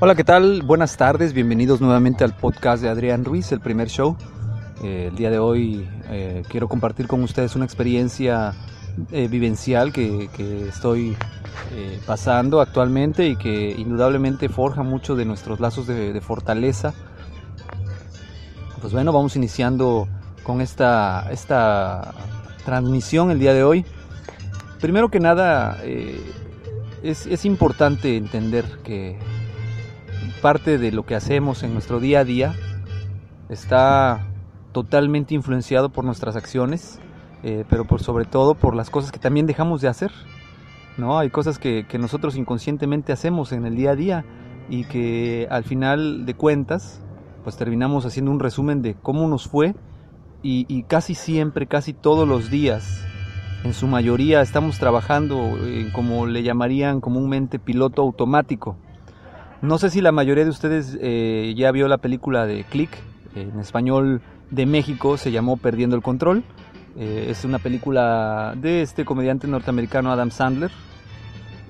Hola, ¿qué tal? Buenas tardes, bienvenidos nuevamente al podcast de Adrián Ruiz, el primer show. Eh, el día de hoy eh, quiero compartir con ustedes una experiencia eh, vivencial que, estoy pasando actualmente y que indudablemente forja mucho de nuestros lazos de, de, fortaleza. Pues bueno, vamos iniciando con esta, esta transmisión el día de hoy. Primero que nada, es, es importante entender que parte de lo que hacemos en nuestro día a día está totalmente influenciado por nuestras acciones, eh, pero por sobre todo por las cosas que también dejamos de hacer. ¿no? Hay cosas que, nosotros inconscientemente hacemos en el día a día y que al final de cuentas pues terminamos haciendo un resumen de cómo nos fue y, y casi siempre, casi todos los días, en su mayoría estamos trabajando en como le llamarían comúnmente piloto automático. No sé si la mayoría de ustedes eh, ya vio la película de Click, en español de México se llamó Perdiendo el Control. Eh, es una película de este comediante norteamericano Adam Sandler.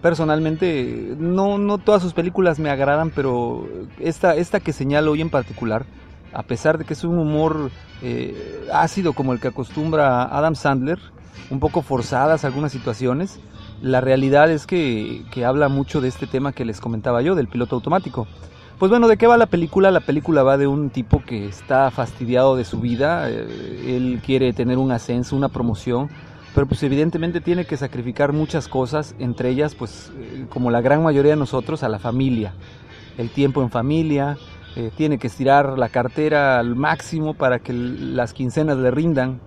Personalmente, no, no todas sus películas me agradan, pero esta, esta que señalo hoy en particular, a pesar de que es un humor eh, ácido como el que acostumbra Adam Sandler, un poco forzadas algunas situaciones, la realidad es que, que habla mucho de este tema que les comentaba yo, del piloto automático. Pues bueno, ¿de qué va la película? La película va de un tipo que está fastidiado de su vida, eh, él quiere tener un ascenso, una promoción, pero pues evidentemente tiene que sacrificar muchas cosas, entre ellas pues eh, como la gran mayoría de nosotros a la familia, el tiempo en familia, eh, tiene que estirar la cartera al máximo para que las quincenas le rindan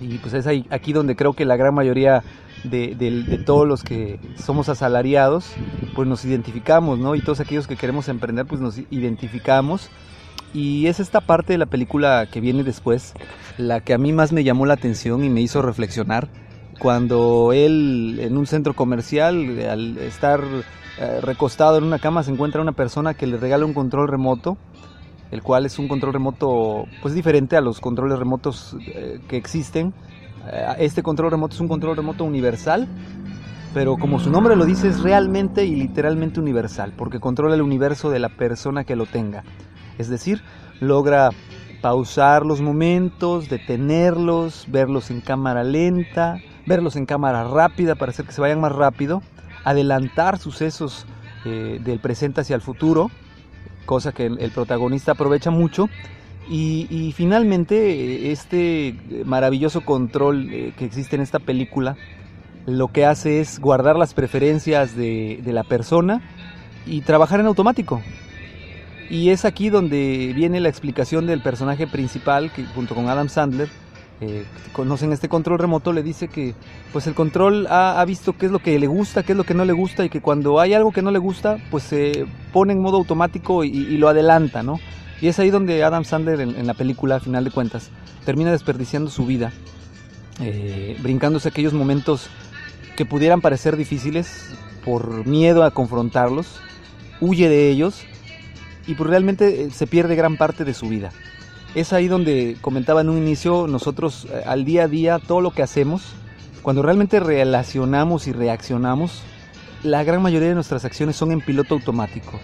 y pues es ahí, aquí donde creo que la gran mayoría de, todos los que somos asalariados, pues nos identificamos, ¿no? Y todos aquellos que queremos emprender, pues nos identificamos. Y es esta parte de la película que viene después, la que a mí más me llamó la atención y me hizo reflexionar. Cuando él en un centro comercial, al estar eh, recostado en una cama, se encuentra una persona que le regala un control remoto, el cual es un control remoto pues diferente a los controles remotos eh, que existen este control remoto es un control remoto universal, pero como su nombre lo dice es realmente y literalmente universal, porque controla el universo de la persona que lo tenga. Es decir, logra pausar los momentos, detenerlos, verlos en cámara lenta, verlos en cámara rápida para hacer que se vayan más rápido, adelantar sucesos eh, del presente hacia el futuro, cosa que el protagonista aprovecha mucho, y, finalmente este maravilloso control eh, que existe en esta película lo que hace es guardar las preferencias de, la persona y trabajar en automático. Y es aquí donde viene la explicación del personaje principal, que junto con Adam Sandler, eh, conocen este control remoto, le dice que pues el control ha, ha, visto qué es lo que le gusta, qué es lo que no le gusta y que cuando hay algo que no le gusta, pues se pone en modo automático y, y lo adelanta, ¿no? Y es ahí donde Adam Sandler en, la película, a final de cuentas, termina desperdiciando su vida, eh, brincándose aquellos momentos que pudieran parecer difíciles por miedo a confrontarlos, huye de ellos y pues realmente eh, se pierde gran parte de su vida. Es ahí donde comentaba en un inicio, nosotros eh, al día a día, todo lo que hacemos, cuando realmente relacionamos y reaccionamos, la gran mayoría de nuestras acciones son en piloto automático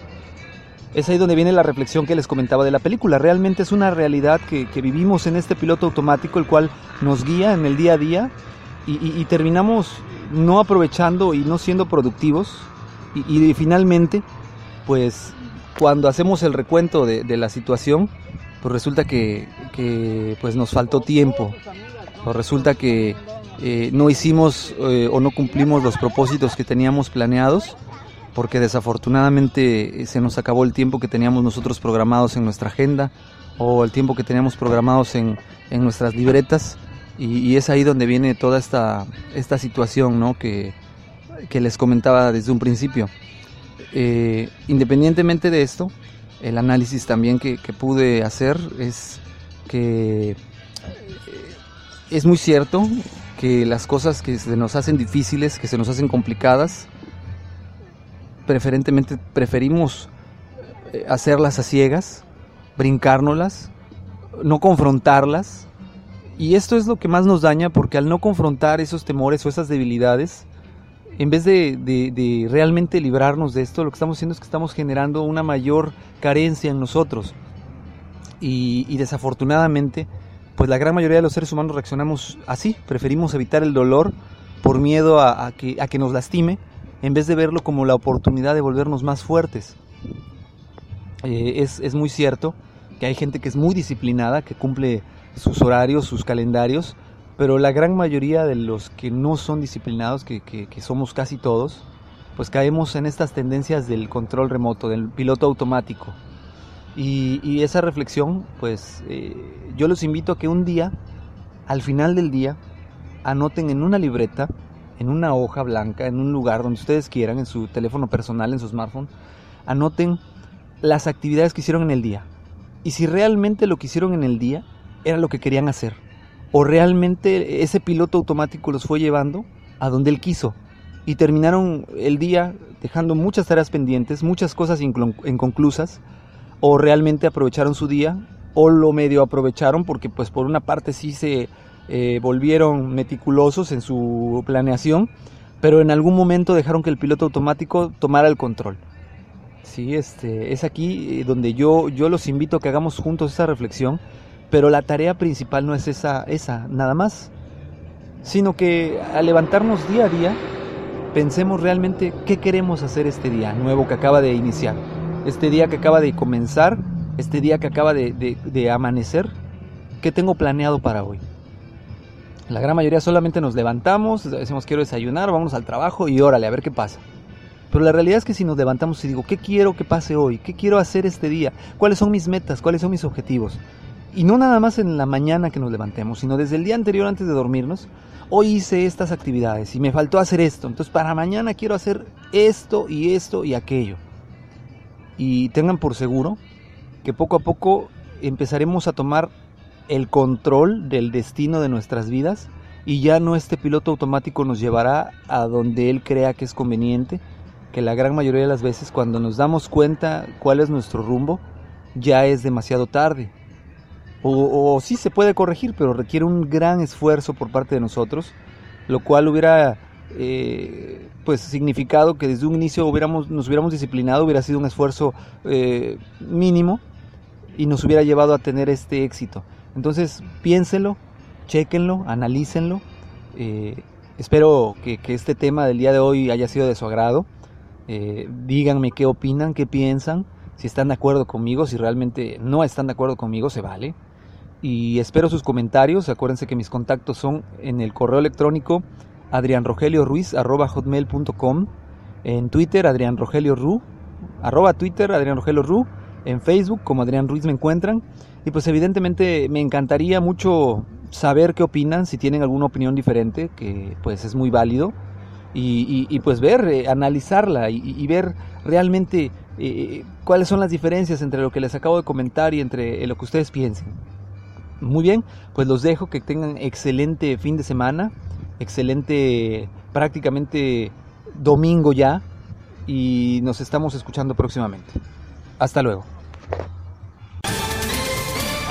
es ahí donde viene la reflexión que les comentaba de la película. Realmente es una realidad que, vivimos en este piloto automático, el cual nos guía en el día a día y, terminamos no aprovechando y no siendo productivos. Y, finalmente, pues cuando hacemos el recuento de, la situación, pues resulta que, que, pues nos faltó tiempo. O resulta que eh, no hicimos eh, o no cumplimos los propósitos que teníamos planeados porque desafortunadamente se nos acabó el tiempo que teníamos nosotros programados en nuestra agenda o el tiempo que teníamos programados en, en nuestras libretas y, y, es ahí donde viene toda esta, esta situación ¿no? que, que les comentaba desde un principio. eh, independientemente de esto, el análisis también que, pude hacer es que eh, es muy cierto que las cosas que se nos hacen difíciles, que se nos hacen complicadas, preferentemente preferimos eh, hacerlas a ciegas, brincárnoslas, no confrontarlas. Y esto es lo que más nos daña porque al no confrontar esos temores o esas debilidades, en vez de, realmente librarnos de esto, lo que estamos haciendo es que estamos generando una mayor carencia en nosotros. Y, desafortunadamente, pues la gran mayoría de los seres humanos reaccionamos así, preferimos evitar el dolor por miedo a, que, a que nos lastime, en vez de verlo como la oportunidad de volvernos más fuertes. Eh, es, es muy cierto que hay gente que es muy disciplinada, que cumple sus horarios, sus calendarios, pero la gran mayoría de los que no son disciplinados, que, somos casi todos, pues caemos en estas tendencias del control remoto, del piloto automático. Y, esa reflexión, pues eh, yo los invito a que un día, al final del día, anoten en una libreta, en una hoja blanca, en un lugar donde ustedes quieran, en su teléfono personal, en su smartphone, anoten las actividades que hicieron en el día. Y si realmente lo que hicieron en el día era lo que querían hacer o realmente ese piloto automático los fue llevando a donde él quiso y terminaron el día dejando muchas tareas pendientes, muchas cosas inconclusas, o realmente aprovecharon su día, o lo medio aprovecharon porque pues por una parte sí se eh, volvieron meticulosos en su planeación, pero en algún momento dejaron que el piloto automático tomara el control. Sí, este, es aquí eh, donde yo, yo los invito a que hagamos juntos esa reflexión pero la tarea principal no es esa, esa, nada más, sino que al levantarnos día a día, pensemos realmente qué queremos hacer este día nuevo que acaba de iniciar, este día que acaba de comenzar, este día que acaba de, amanecer, qué tengo planeado para hoy. La gran mayoría solamente nos levantamos, decimos quiero desayunar, vamos al trabajo y órale, a ver qué pasa. Pero la realidad es que si nos levantamos y digo, ¿qué quiero que pase hoy? ¿Qué quiero hacer este día? ¿Cuáles son mis metas? ¿Cuáles son mis objetivos? Y no nada más en la mañana que nos levantemos, sino desde el día anterior antes de dormirnos. Hoy hice estas actividades y me faltó hacer esto. Entonces para mañana quiero hacer esto y esto y aquello. Y tengan por seguro que poco a poco empezaremos a tomar el control del destino de nuestras vidas y ya no este piloto automático nos llevará a donde él crea que es conveniente, que la gran mayoría de las veces cuando nos damos cuenta cuál es nuestro rumbo, ya es demasiado tarde. O, sí se puede corregir, pero requiere un gran esfuerzo por parte de nosotros, lo cual hubiera eh, pues significado que desde un inicio hubiéramos, nos hubiéramos disciplinado, hubiera sido un esfuerzo eh, mínimo y nos hubiera llevado a tener este éxito. Entonces piénsenlo, chequenlo, analícenlo. Eh, espero que, que, este tema del día de hoy haya sido de su agrado. díganme qué opinan, qué piensan, si están de acuerdo conmigo, si realmente no están de acuerdo conmigo, se vale y espero sus comentarios. Acuérdense que mis contactos son en el correo electrónico adrianrogelioruiz.com, en Twitter Adrián Rogelio Ru, arroba Twitter Adrián Rogelio Ru, en Facebook como Adrián Ruiz me encuentran. Y pues evidentemente me encantaría mucho saber qué opinan, si tienen alguna opinión diferente, que pues es muy válido. Y, pues ver, eh, analizarla y, ver realmente eh, cuáles son las diferencias entre lo que les acabo de comentar y entre lo que ustedes piensen. Muy bien, pues los dejo, que tengan excelente fin de semana, excelente prácticamente domingo ya y nos estamos escuchando próximamente. Hasta luego.